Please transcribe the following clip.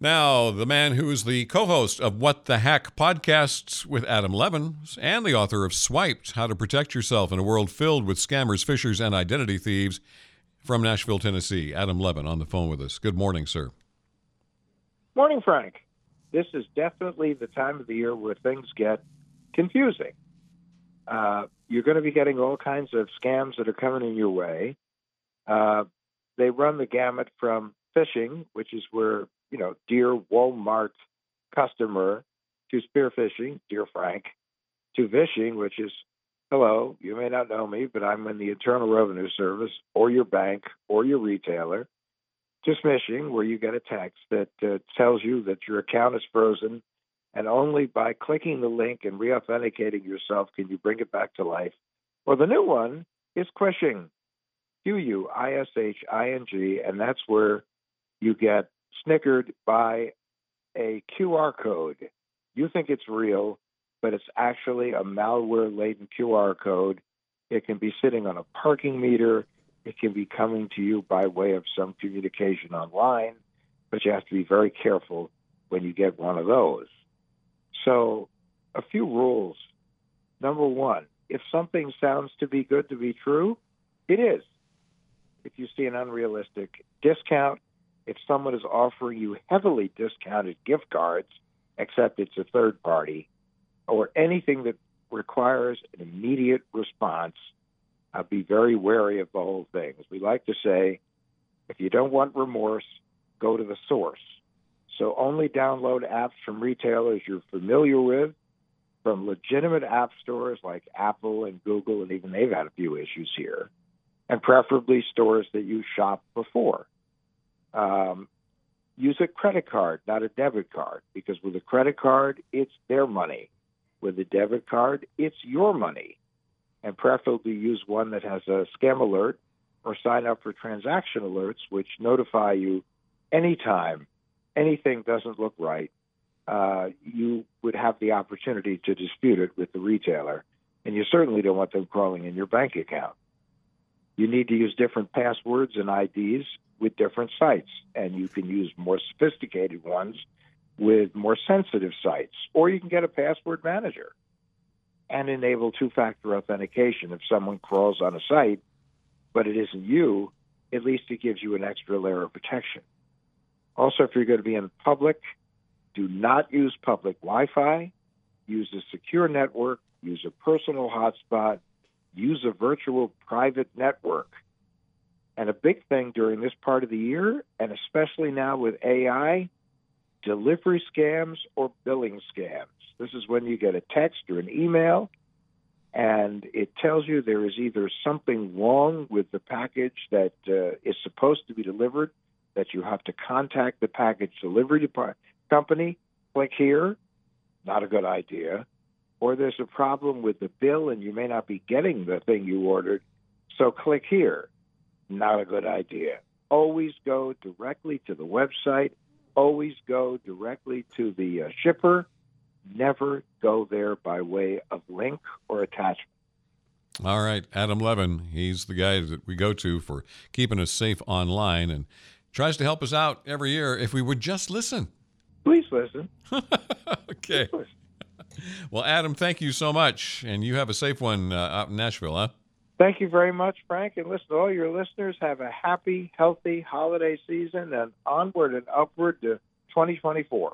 Now, the man who is the co host of What the Hack podcasts with Adam Levin and the author of Swiped How to Protect Yourself in a World Filled with Scammers, Phishers, and Identity Thieves from Nashville, Tennessee. Adam Levin on the phone with us. Good morning, sir. Morning, Frank. This is definitely the time of the year where things get confusing. Uh, you're going to be getting all kinds of scams that are coming in your way. Uh, they run the gamut from phishing, which is where you know, dear Walmart customer, to spear phishing, dear Frank, to vishing, which is, hello, you may not know me, but I'm in the Internal Revenue Service or your bank or your retailer, to smishing, where you get a text that uh, tells you that your account is frozen, and only by clicking the link and re-authenticating yourself can you bring it back to life. Or the new one is quishing, Q-U-I-S-H-I-N-G, and that's where you get snickered by a QR code. You think it's real, but it's actually a malware laden QR code. It can be sitting on a parking meter. It can be coming to you by way of some communication online, but you have to be very careful when you get one of those. So, a few rules. Number one, if something sounds to be good to be true, it is. If you see an unrealistic discount, if someone is offering you heavily discounted gift cards, except it's a third party, or anything that requires an immediate response, be very wary of the whole thing. As we like to say, if you don't want remorse, go to the source. So only download apps from retailers you're familiar with, from legitimate app stores like Apple and Google, and even they've had a few issues here, and preferably stores that you shopped before um, use a credit card, not a debit card, because with a credit card, it's their money. With a debit card, it's your money. And preferably use one that has a scam alert or sign up for transaction alerts, which notify you anytime anything doesn't look right. Uh, you would have the opportunity to dispute it with the retailer, and you certainly don't want them crawling in your bank account. You need to use different passwords and IDs with different sites, and you can use more sophisticated ones with more sensitive sites, or you can get a password manager and enable two factor authentication. If someone crawls on a site, but it isn't you, at least it gives you an extra layer of protection. Also, if you're going to be in public, do not use public Wi Fi, use a secure network, use a personal hotspot, use a virtual private network and a big thing during this part of the year, and especially now with AI, delivery scams or billing scams. This is when you get a text or an email and it tells you there is either something wrong with the package that uh, is supposed to be delivered, that you have to contact the package delivery company, click here, not a good idea, or there's a problem with the bill and you may not be getting the thing you ordered, so click here not a good idea. Always go directly to the website. Always go directly to the uh, shipper. Never go there by way of link or attachment. All right, Adam Levin, he's the guy that we go to for keeping us safe online and tries to help us out every year if we would just listen. Please listen. okay. Please listen. Well, Adam, thank you so much. And you have a safe one uh, out in Nashville, huh? Thank you very much, Frank. And listen, all your listeners have a happy, healthy holiday season and onward and upward to 2024.